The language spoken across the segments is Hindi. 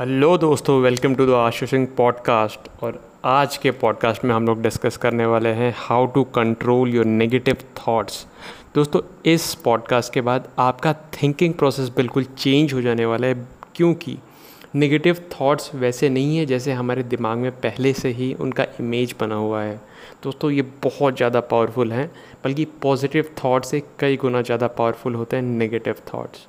हेलो दोस्तों welcome to the Ashu Singh podcast और आज के पॉडकास्ट में हम लोग डिस्कस करने वाले हैं how to control your negative thoughts दोस्तों, इस पॉडकास्ट के बाद आपका थिंकिंग प्रोसेस बिल्कुल चेंज हो जाने वाला है, क्योंकि नेगेटिव थॉट्स वैसे नहीं है जैसे हमारे दिमाग में पहले से ही उनका इमेज बना हुआ है। दोस्तों, ये बहुत ज़्यादा पावरफुल हैं, बल्कि पॉजिटिव थाट से कई गुना ज़्यादा पावरफुल होते हैं नेगेटिव थाट्स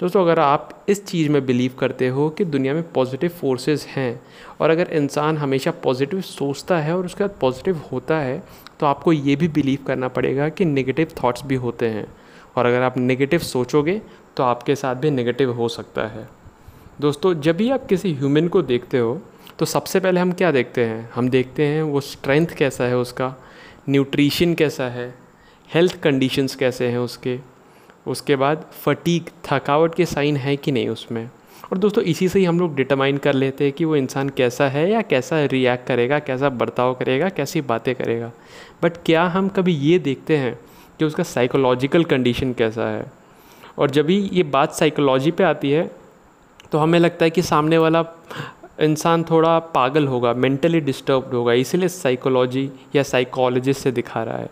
दोस्तों, अगर आप इस चीज़ में बिलीव करते हो कि दुनिया में पॉजिटिव फोर्सेस हैं और अगर इंसान हमेशा पॉजिटिव सोचता है और उसके बाद पॉजिटिव होता है तो आपको ये भी बिलीव करना पड़ेगा कि नेगेटिव थाट्स भी होते हैं। और अगर आप नेगेटिव सोचोगे तो आपके साथ भी नेगेटिव हो सकता है। दोस्तों, जब भी आप किसी ह्यूमन को देखते हो तो सबसे पहले हम क्या देखते हैं? हम देखते हैं वो स्ट्रेंथ कैसा है उसका न्यूट्रिशन कैसा है हेल्थ कंडीशंस कैसे हैं उसके उसके बाद फटीक थकावट के साइन है कि नहीं उसमें। और दोस्तों, इसी से ही हम लोग डिटरमाइन कर लेते हैं कि वो इंसान कैसा है या कैसा रिएक्ट करेगा, कैसा बर्ताव करेगा, कैसी बातें करेगा। बट क्या हम कभी ये देखते हैं कि उसका साइकोलॉजिकल कंडीशन कैसा है? और जब भी ये बात साइकोलॉजी पे आती है तो हमें लगता है कि सामने वाला इंसान थोड़ा पागल होगा मेंटली डिस्टर्ब्ड होगा, इसीलिए साइकोलॉजी या साइकोलॉजिस्ट से दिखा रहा है।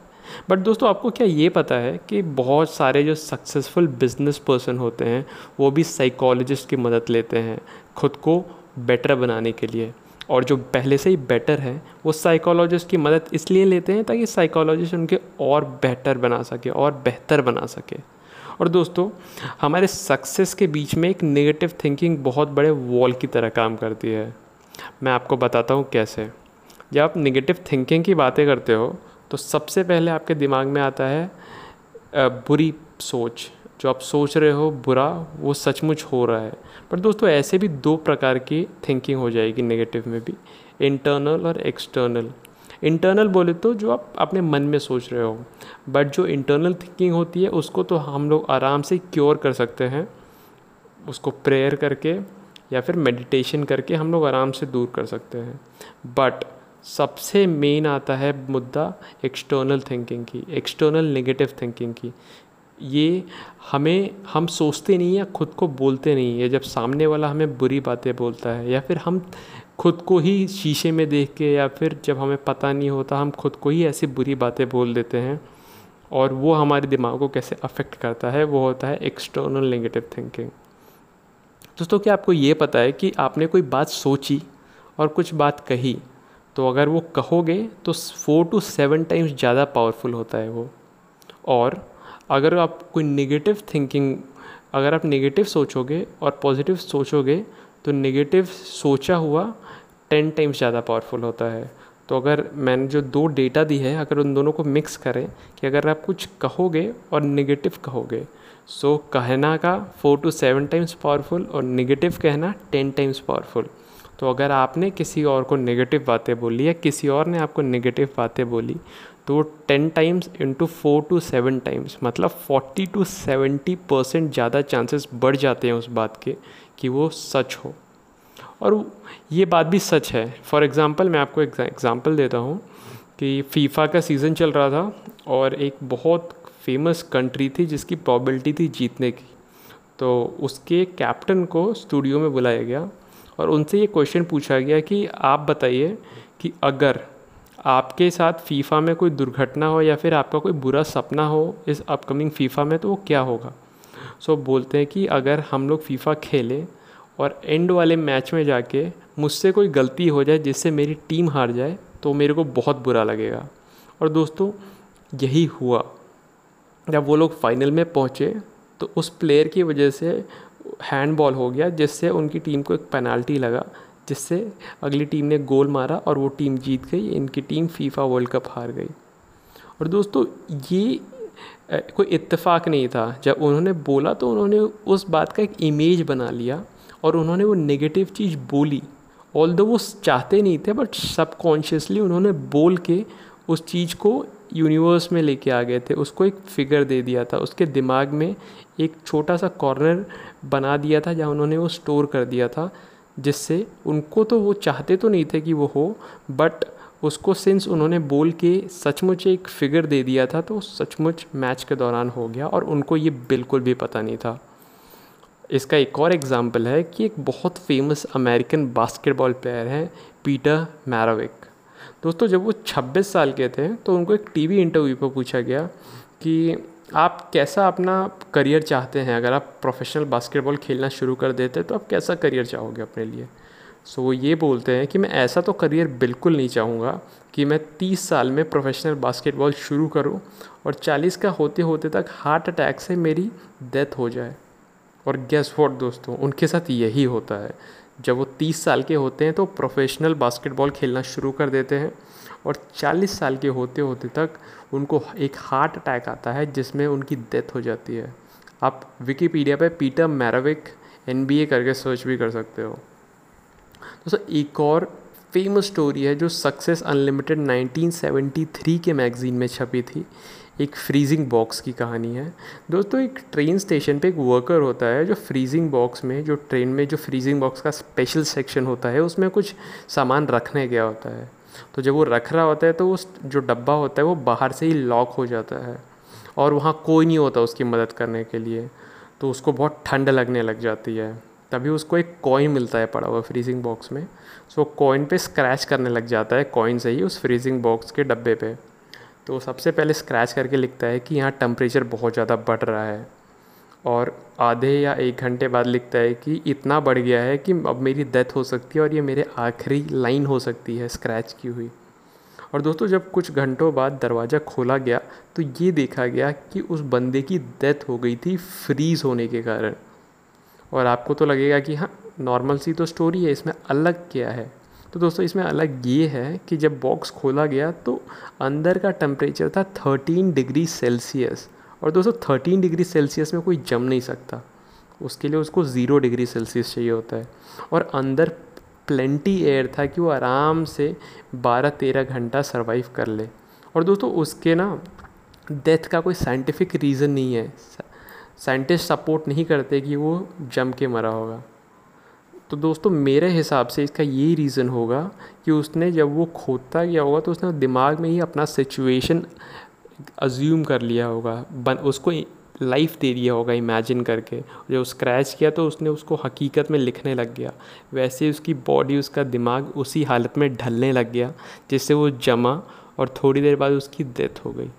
बट दोस्तों, आपको क्या ये पता है कि बहुत सारे जो सक्सेसफुल बिज़नेस पर्सन होते हैं, वो भी साइकोलॉजिस्ट की मदद लेते हैं खुद को बेटर बनाने के लिए। और जो पहले से ही बेटर है, वो साइकोलॉजिस्ट की मदद इसलिए लेते हैं ताकि साइकोलॉजिस्ट उनके और बेटर बना सके, और बेहतर बना सके। और दोस्तों, हमारे सक्सेस के बीच में एक नेगेटिव थिंकिंग बहुत बड़े वॉल की तरह काम करती है। मैं आपको बताता हूँ कैसे। जब आप नेगेटिव थिंकिंग की बातें करते हो तो सबसे पहले आपके दिमाग में आता है बुरी सोच। जो आप सोच रहे हो बुरा, वो सचमुच हो रहा है। पर दोस्तों, ऐसे भी दो प्रकार की थिंकिंग हो जाएगी नेगेटिव में भी इंटरनल और एक्सटर्नल इंटरनल बोले तो जो आप अपने मन में सोच रहे हो बट जो इंटरनल थिंकिंग होती है, उसको तो हम लोग आराम से क्योर कर सकते हैं। उसको प्रेयर करके या फिर मेडिटेशन करके हम लोग आराम से दूर कर सकते हैं। बट सबसे मेन आता है मुद्दा एक्सटर्नल थिंकिंग की एक्सटर्नल नेगेटिव थिंकिंग की। ये हमें, हम सोचते नहीं हैं खुद को बोलते नहीं है। जब सामने वाला हमें बुरी बातें बोलता है या फिर हम खुद को ही शीशे में देख के या फिर जब हमें पता नहीं होता, हम खुद को ही ऐसी बुरी बातें बोल देते हैं और वो हमारे दिमाग को कैसे अफेक्ट करता है, वो होता है एक्सटर्नल नेगेटिव थिंकिंग दोस्तों, क्या आपको ये पता है कि आपने कोई बात सोची और कुछ बात कही तो अगर वो कहोगे तो फोर टू सेवन टाइम्स ज़्यादा पावरफुल होता है वो। और अगर आप कोई नेगेटिव थिंकिंग अगर आप नेगेटिव सोचोगे और पॉजिटिव सोचोगे तो नेगेटिव सोचा हुआ टेन टाइम्स ज़्यादा पावरफुल होता है। तो अगर मैंने जो दो डेटा दी है, अगर उन दोनों को मिक्स करें कि अगर आप कुछ कहोगे और नेगेटिव कहोगे सो कहना का four to seven times powerful और नेगेटिव कहना टेन टाइम्स पावरफुल तो अगर आपने किसी और को नेगेटिव बातें बोली या किसी और ने आपको नेगेटिव बातें बोली तो ten times into four to seven times मतलब फोर्टी टू सेवेंटी परसेंट ज़्यादा चांसेस बढ़ जाते हैं उस बात के कि वो सच हो। और ये बात भी सच है। फॉर एग्ज़ाम्पल मैं आपको एग्ज़ाम्पल देता हूँ कि फीफा का सीज़न चल रहा था और एक बहुत फ़ेमस कंट्री थी जिसकी प्रॉबिलिटी थी जीतने की। तो उसके कैप्टन को स्टूडियो में बुलाया गया। और उनसे ये क्वेश्चन पूछा गया कि आप बताइए कि अगर आपके साथ फीफा में कोई दुर्घटना हो या फिर आपका कोई बुरा सपना हो इस अपकमिंग फीफा में तो वो क्या होगा? सो so, बोलते हैं कि अगर हम लोग फीफा खेलें और एंड वाले मैच में जाके मुझसे कोई गलती हो जाए जिससे मेरी टीम हार जाए तो मेरे को बहुत बुरा लगेगा। और दोस्तों यही हुआ। जब वो लोग फाइनल में पहुँचे तो उस प्लेयर की वजह से हैंड बॉल हो गया, जिससे उनकी टीम को एक पेनाल्टी लगा, जिससे अगली टीम ने गोल मारा और वो टीम जीत गई, इनकी टीम फीफा वर्ल्ड कप हार गई। और दोस्तों, ये कोई इत्तेफाक नहीं था। जब उन्होंने बोला तो उन्होंने उस बात का एक इमेज बना लिया और उन्होंने वो नेगेटिव चीज़ बोली। ऑल वो चाहते नहीं थे बट सबकॉन्शियसली उन्होंने बोल के उस चीज़ को यूनिवर्स में लेके आ गए थे, उसको एक फिगर दे दिया था। उसके दिमाग में एक छोटा सा कॉर्नर बना दिया था, जहाँ उन्होंने वो स्टोर कर दिया था, जिससे उनको तो वो चाहते तो नहीं थे कि वो हो बट उसको सिंस उन्होंने बोल के सचमुच एक फिगर दे दिया था तो सचमुच मैच के दौरान हो गया और उनको ये बिल्कुल भी पता नहीं था। इसका एक और एग्ज़ाम्पल है कि एक बहुत फ़ेमस अमेरिकन बास्केटबॉल प्लेयर हैं पीटर मैराविक दोस्तों, जब वो 26 साल के थे तो उनको एक टीवी इंटरव्यू पर पूछा गया कि आप कैसा अपना करियर चाहते हैं? अगर आप प्रोफेशनल बास्केटबॉल खेलना शुरू कर देते तो आप कैसा करियर चाहोगे अपने लिए? सो वो ये बोलते हैं कि मैं ऐसा तो करियर बिल्कुल नहीं चाहूँगा कि मैं 30 साल में प्रोफेशनल बास्केटबॉल शुरू करूँ और 40 का होते होते तक हार्ट अटैक से मेरी डेथ हो जाए। और गैस वॉट दोस्तों? उनके साथ यही होता है जब वो 30 साल के होते हैं तो प्रोफेशनल बास्केटबॉल खेलना शुरू कर देते हैं और 40 साल के होते होते तक उनको एक हार्ट अटैक आता है जिसमें उनकी डेथ हो जाती है। आप विकीपीडिया पे पीटर मैराविक एनबीए करके सर्च भी कर सकते हो। तो दोस्तों, एक और फ़ेमस स्टोरी है जो सक्सेस अनलिमिटेड 1973 के मैगज़ीन में छपी थी। एक फ्रीजिंग बॉक्स की कहानी है। दोस्तों, एक ट्रेन स्टेशन पे एक वर्कर होता है जो फ्रीजिंग बॉक्स में, जो ट्रेन में, जो फ्रीजिंग बॉक्स का स्पेशल सेक्शन होता है, उसमें कुछ सामान रखने गया होता है। तो जब वो रख रहा होता है तो उस जो डब्बा होता है, वो बाहर से ही लॉक हो जाता है और वहाँ कोई नहीं होता उसकी मदद करने के लिए। तो उसको बहुत ठंड लगने लग जाती है। तभी उसको एक कॉइन मिलता है पड़ा हुआ फ्रीजिंग बॉक्स में। सो कॉइन पे स्क्रैच करने लग जाता है कॉइन से ही उस फ्रीजिंग बॉक्स के डब्बे पे। तो सबसे पहले स्क्रैच करके लिखता है कि यहाँ टेम्परेचर बहुत ज़्यादा बढ़ रहा है। और आधे या एक घंटे बाद लिखता है कि इतना बढ़ गया है कि अब मेरी डेथ हो सकती है और ये मेरे आखिरी लाइन हो सकती है स्क्रैच की हुई। और दोस्तों, जब कुछ घंटों बाद दरवाज़ा खोला गया तो ये देखा गया कि उस बंदे की डेथ हो गई थी फ्रीज़ होने के कारण। और आपको तो लगेगा कि हाँ नॉर्मल सी तो स्टोरी है, इसमें अलग क्या है? तो दोस्तों, इसमें अलग ये है कि जब बॉक्स खोला गया तो अंदर का टेम्परेचर था थर्टीन डिग्री सेल्सियस और दोस्तों थर्टीन डिग्री सेल्सियस में कोई जम नहीं सकता। उसके लिए उसको ज़ीरो डिग्री सेल्सियस चाहिए होता है। और अंदर प्लेंटी एयर था कि वो आराम से बारह तेरह घंटा सर्वाइव कर ले। और दोस्तों, उसके ना डेथ का कोई साइंटिफिक रीज़न नहीं है। साइंटिस्ट सपोर्ट नहीं करते कि वो जम के मरा होगा। तो दोस्तों, मेरे हिसाब से इसका यही रीज़न होगा कि उसने जब वो खोदता गया होगा तो उसने दिमाग में ही अपना सिचुएशन अज्यूम कर लिया होगा। बन, उसको लाइफ दे दिया होगा इमेजिन करके। जब स्क्रैच किया तो उसने उसको हकीकत में लिखने लग गया। वैसे उसकी बॉडी उसका दिमाग उसी हालत में ढलने लग गया, जिससे वो जमा और थोड़ी देर बाद उसकी डेथ हो गई।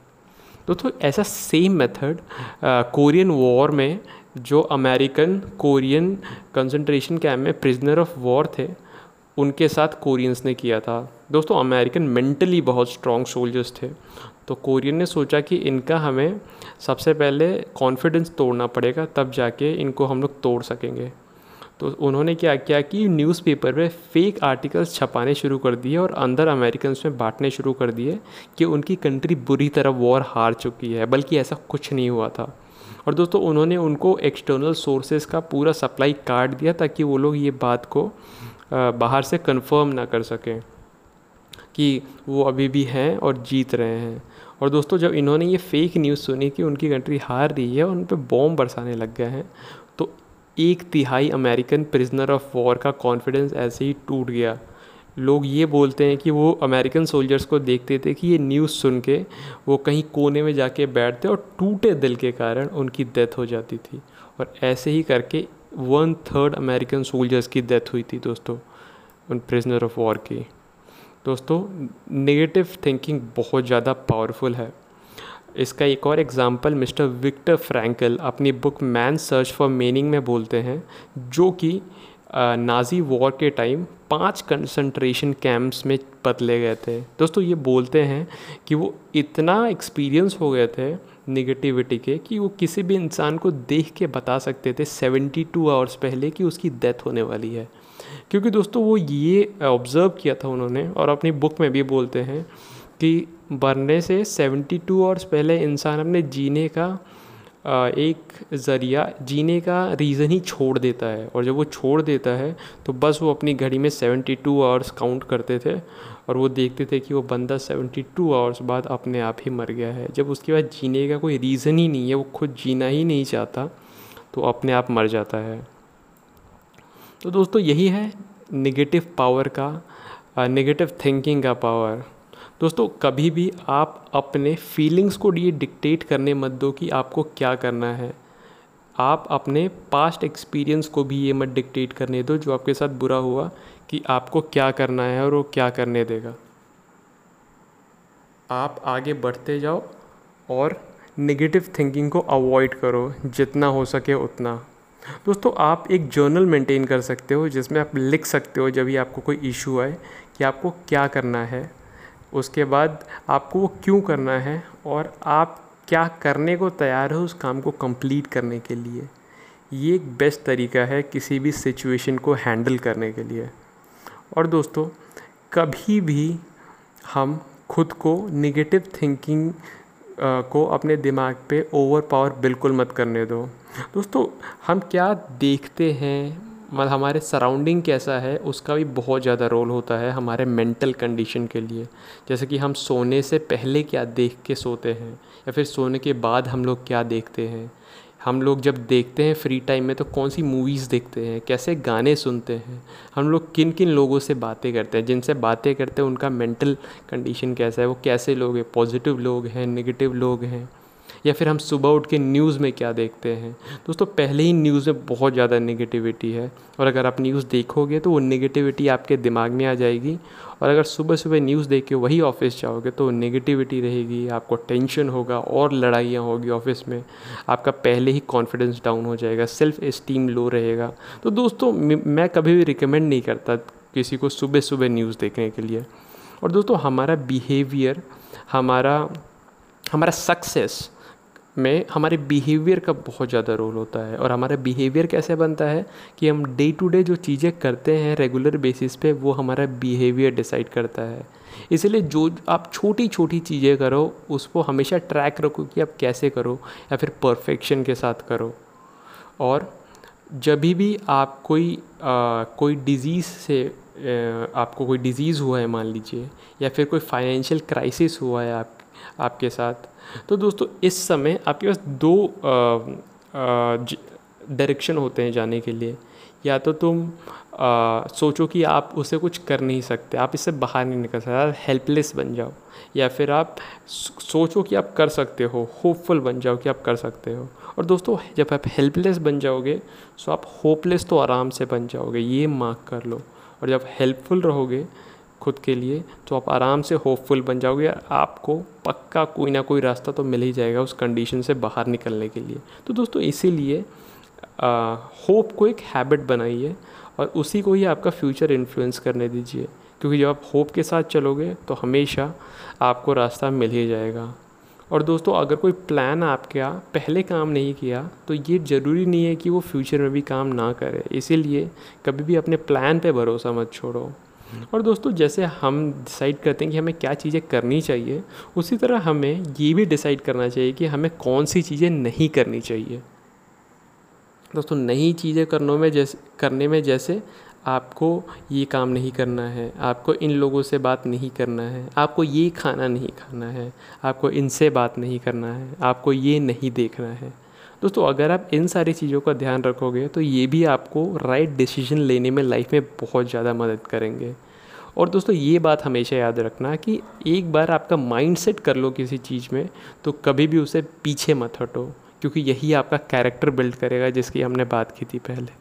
दोस्तों, ऐसा सेम मेथड कोरियन वॉर में जो अमेरिकन, कोरियन कंसंट्रेशन कैम्प में प्रिजनर ऑफ़ वॉर थे, उनके साथ कोरियंस ने किया था। दोस्तों, अमेरिकन मेंटली बहुत स्ट्रॉन्ग सोल्जर्स थे। तो कोरियन ने सोचा कि इनका हमें सबसे पहले कॉन्फिडेंस तोड़ना पड़ेगा, तब जाके इनको हम लोग तोड़ सकेंगे। तो उन्होंने क्या किया कि न्यूज़पेपर में फेक आर्टिकल्स छपाने शुरू कर दिए और अंदर अमेरिकन में बांटने शुरू कर दिए कि उनकी कंट्री बुरी तरह वॉर हार चुकी है, बल्कि ऐसा कुछ नहीं हुआ था। और दोस्तों, उन्होंने उनको एक्सटर्नल सोर्सेज का पूरा सप्लाई काट दिया ताकि वो लोग ये बात को बाहर से कंफर्म ना कर सकें कि वो अभी भी हैं और जीत रहे हैं। और दोस्तों, जब इन्होंने ये फेक न्यूज़ सुनी कि उनकी कंट्री हार रही है उन पर बॉम्ब बरसाने लग गए हैं तो एक तिहाई अमेरिकन प्रिजनर ऑफ़ वॉर का कॉन्फिडेंस ऐसे ही टूट गया। लोग ये बोलते हैं कि वो अमेरिकन सोल्जर्स को देखते थे कि ये न्यूज़ सुन के वो कहीं कोने में जाके बैठते और टूटे दिल के कारण उनकी डेथ हो जाती थी। और ऐसे ही करके वन थर्ड अमेरिकन सोल्जर्स की डेथ हुई थी दोस्तों, उन प्रिजनर ऑफ़ वॉर की। दोस्तों नेगेटिव थिंकिंग बहुत ज़्यादा पावरफुल है। इसका एक और एग्ज़ाम्पल मिस्टर विक्टर फ्रैंकल अपनी book man search for meaning में बोलते हैं, जो कि नाजी वॉर के टाइम पाँच कंसंट्रेशन कैंप्स में बदले गए थे। दोस्तों, ये बोलते हैं कि वो इतना एक्सपीरियंस हो गए थे निगेटिविटी के कि वो किसी भी इंसान को देख के बता सकते थे 72 आवर्स पहले कि उसकी डेथ होने वाली है। क्योंकि दोस्तों, वो ये ऑब्ज़र्व किया था उन्होंने और अपनी बुक में भी बोलते हैं कि मरने से 72 आवर्स पहले इंसान अपने जीने का एक ज़रिया जीने का रीज़न ही छोड़ देता है। और जब वो छोड़ देता है तो बस वो अपनी घड़ी में 72 आवर्स काउंट करते थे और वो देखते थे कि वो बंदा 72 आवर्स बाद अपने आप ही मर गया है। जब उसके बाद जीने का कोई रीज़न ही नहीं है, वो खुद जीना ही नहीं चाहता तो अपने आप मर जाता है। तो दोस्तों, यही है निगेटिव पावर का नेगेटिव थिंकिंग का पावर दोस्तों, कभी भी आप अपने फीलिंग्स को ये डिक्टेट करने मत दो कि आपको क्या करना है। आप अपने पास्ट एक्सपीरियंस को भी ये मत डिक्टेट करने दो जो आपके साथ बुरा हुआ कि आपको क्या करना है और वो क्या करने देगा। आप आगे बढ़ते जाओ और नेगेटिव थिंकिंग को अवॉइड करो, जितना हो सके उतना। दोस्तों, आप एक जर्नल मेंटेन कर सकते हो जिसमें आप लिख सकते हो जब भी आपको कोई इशू आए कि आपको क्या करना है। उसके बाद आपको वो क्यों करना है और आप क्या करने को तैयार हो उस काम को कंप्लीट करने के लिए? ये एक बेस्ट तरीका है किसी भी सिचुएशन को हैंडल करने के लिए। और दोस्तों, कभी भी हम खुद को निगेटिव थिंकिंग को अपने दिमाग पे ओवर पावर बिल्कुल मत करने दो। दोस्तों, हम क्या देखते हैं? मतलब हमारे सराउंडिंग कैसा है, उसका भी बहुत ज़्यादा रोल होता है हमारे मेंटल कंडीशन के लिए। जैसे कि हम सोने से पहले क्या देख के सोते हैं, या फिर सोने के बाद हम लोग क्या देखते हैं? हम लोग जब देखते हैं फ्री टाइम में तो कौन सी मूवीज़ देखते हैं? कैसे गाने सुनते हैं? हम लोग किन किन लोगों से बातें करते हैं? जिनसे बातें करते हैं, उनका मेंटल कंडीशन कैसा है? वो कैसे लोग हैं? पॉजिटिव लोग हैं नेगेटिव लोग हैं? या फिर हम सुबह उठ के न्यूज़ में क्या देखते हैं? दोस्तों, पहले ही न्यूज़ में बहुत ज़्यादा नेगेटिविटी है। और अगर आप न्यूज़ देखोगे तो वो नेगेटिविटी आपके दिमाग में आ जाएगी। और अगर सुबह सुबह न्यूज़ देख के वही ऑफ़िस जाओगे तो नेगेटिविटी रहेगी, आपको टेंशन होगा, और लड़ाइयाँ होगी ऑफ़िस में। आपका पहले ही कॉन्फिडेंस डाउन हो जाएगा सेल्फ इस्टीम लो रहेगा। तो दोस्तों, मैं कभी भी रिकमेंड नहीं करता किसी को सुबह सुबह न्यूज़ देखने के लिए। और दोस्तों, हमारा बिहेवियर हमारा हमारा सक्सेस में हमारे बिहेवियर का बहुत ज़्यादा रोल होता है और हमारा बिहेवियर कैसे बनता है कि हम डे टू डे जो चीज़ें करते हैं रेगुलर बेसिस पे वो हमारा बिहेवियर डिसाइड करता है। इसलिए जो आप छोटी छोटी चीज़ें करो उसको हमेशा ट्रैक रखो कि आप कैसे करो या फिर परफेक्शन के साथ करो। और जब भी आप कोई आ, कोई डिज़ीज़ से आपको कोई डिज़ीज़ हुआ है मान लीजिए या फिर कोई फाइनेंशियल क्राइसिस हुआ है आप आपके साथ। तो दोस्तों इस समय आपके पास दो डायरेक्शन होते हैं जाने के लिए। या तो तुम आ, सोचो कि आप उसे कुछ कर नहीं सकते आप इससे बाहर नहीं निकल सकते आप हेल्पलेस बन जाओ। या फिर आप सोचो कि आप कर सकते हो होपफुल बन जाओ कि आप कर सकते हो। और दोस्तों जब आप हेल्पलेस बन जाओगे तो आप होपलेस तो आराम से बन जाओगे ये मार्क कर लो। और जब हेल्पफुल रहोगे खुद के लिए तो आप आराम से होपफुल बन जाओगे आपको पक्का कोई ना कोई रास्ता तो मिल ही जाएगा उस कंडीशन से बाहर निकलने के लिए। तो दोस्तों, इसीलिए होप को एक हैबिट बनाइए और उसी को ही आपका फ्यूचर इन्फ्लुएंस करने दीजिए। क्योंकि जब आप होप के साथ चलोगे तो हमेशा आपको रास्ता मिल ही जाएगा। और दोस्तों, अगर कोई प्लान आपका पहले काम नहीं किया तो ये ज़रूरी नहीं है कि वो फ्यूचर में भी काम ना करे। इसीलिए कभी भी अपने प्लान पे भरोसा मत छोड़ो। और दोस्तों, जैसे हम डिसाइड करते हैं कि हमें क्या चीज़ें करनी चाहिए, उसी तरह हमें ये भी डिसाइड करना चाहिए कि हमें कौन सी चीज़ें नहीं करनी चाहिए। दोस्तों, नई चीज़ें करने में जैसे, करने में जैसे आपको ये काम नहीं करना है, आपको इन लोगों से बात नहीं करना है, आपको ये खाना नहीं खाना है, आपको इनसे बात नहीं करना है, आपको ये नहीं देखना है। दोस्तों, अगर आप इन सारी चीज़ों का ध्यान रखोगे तो ये भी आपको राइट डिसीज़न लेने में लाइफ में बहुत ज़्यादा मदद करेंगे। और दोस्तों, ये बात हमेशा याद रखना कि एक बार आपका माइंड सेट कर लो किसी चीज़ में तो कभी भी उसे पीछे मत हटो, क्योंकि यही आपका कैरेक्टर बिल्ड करेगा जिसकी हमने बात की थी पहले।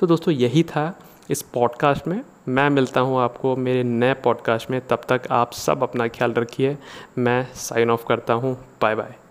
तो दोस्तों, यही था इस पॉडकास्ट में। मैं मिलता हूँ आपको मेरे नए पॉडकास्ट में। तब तक आप सब अपना ख्याल रखिए। मैं साइन ऑफ़ करता हूँ। Bye bye